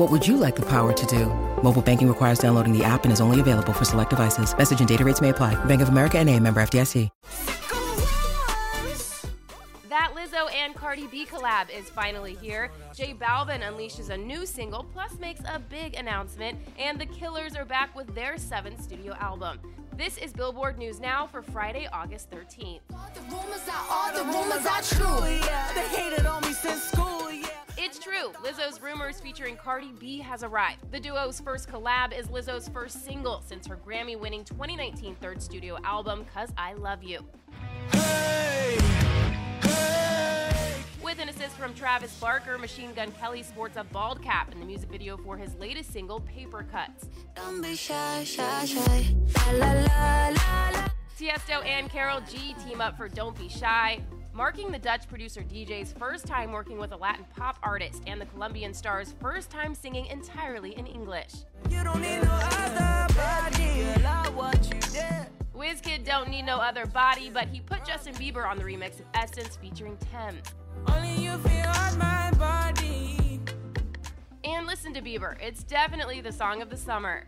What would you like the power to do? Mobile banking requires downloading the app and is only available for select devices. Message and data rates may apply. Bank of America and a member FDIC. That Lizzo and Cardi B collab is finally here. J Balvin unleashes a new single, plus makes a big announcement, and the Killers are back with their seventh studio album. This is Billboard News Now for Friday, August 13th. True. Lizzo's Rumors featuring Cardi B has arrived. The duo's first collab is Lizzo's first single since her Grammy winning 2019 third studio album, Cuz I Love You. With an assist from Travis Barker, Machine Gun Kelly sports a bald cap in the music video for his latest single, Paper Cuts. Tiesto and Karol G team up for Don't Be Shy, marking the Dutch producer DJ's first time working with a Latin pop artist and the Colombian star's first time singing entirely in English. Wizkid don't need no other body, but he put Justin Bieber on the remix of Essence featuring Tems. And listen to Bieber, it's definitely the song of the summer.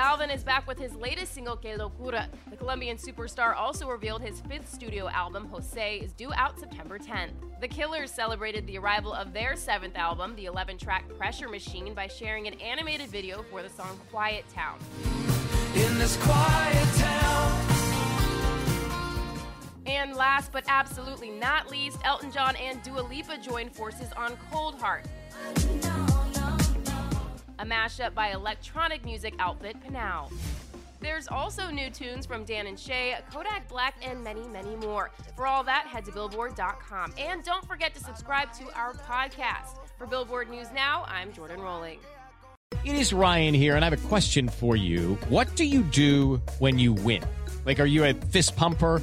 Balvin is back with his latest single, Que Locura. The Colombian superstar also revealed his fifth studio album, Jose, is due out September 10th. The Killers celebrated the arrival of their seventh album, the 11 track Pressure Machine, by sharing an animated video for the song Quiet Town. In this quiet town. And last but absolutely not least, Elton John and Dua Lipa joined forces on Cold Heart, a mashup by electronic music outfit PNAU. There's also new tunes from Dan and Shay, Kodak Black, and many, many more. For all that, head to Billboard.com. And don't forget to subscribe to our podcast. For Billboard News Now, I'm Jordan Rolling. It is Ryan here, and I have a question for you. What do you do when you win? Like, are you a fist pumper?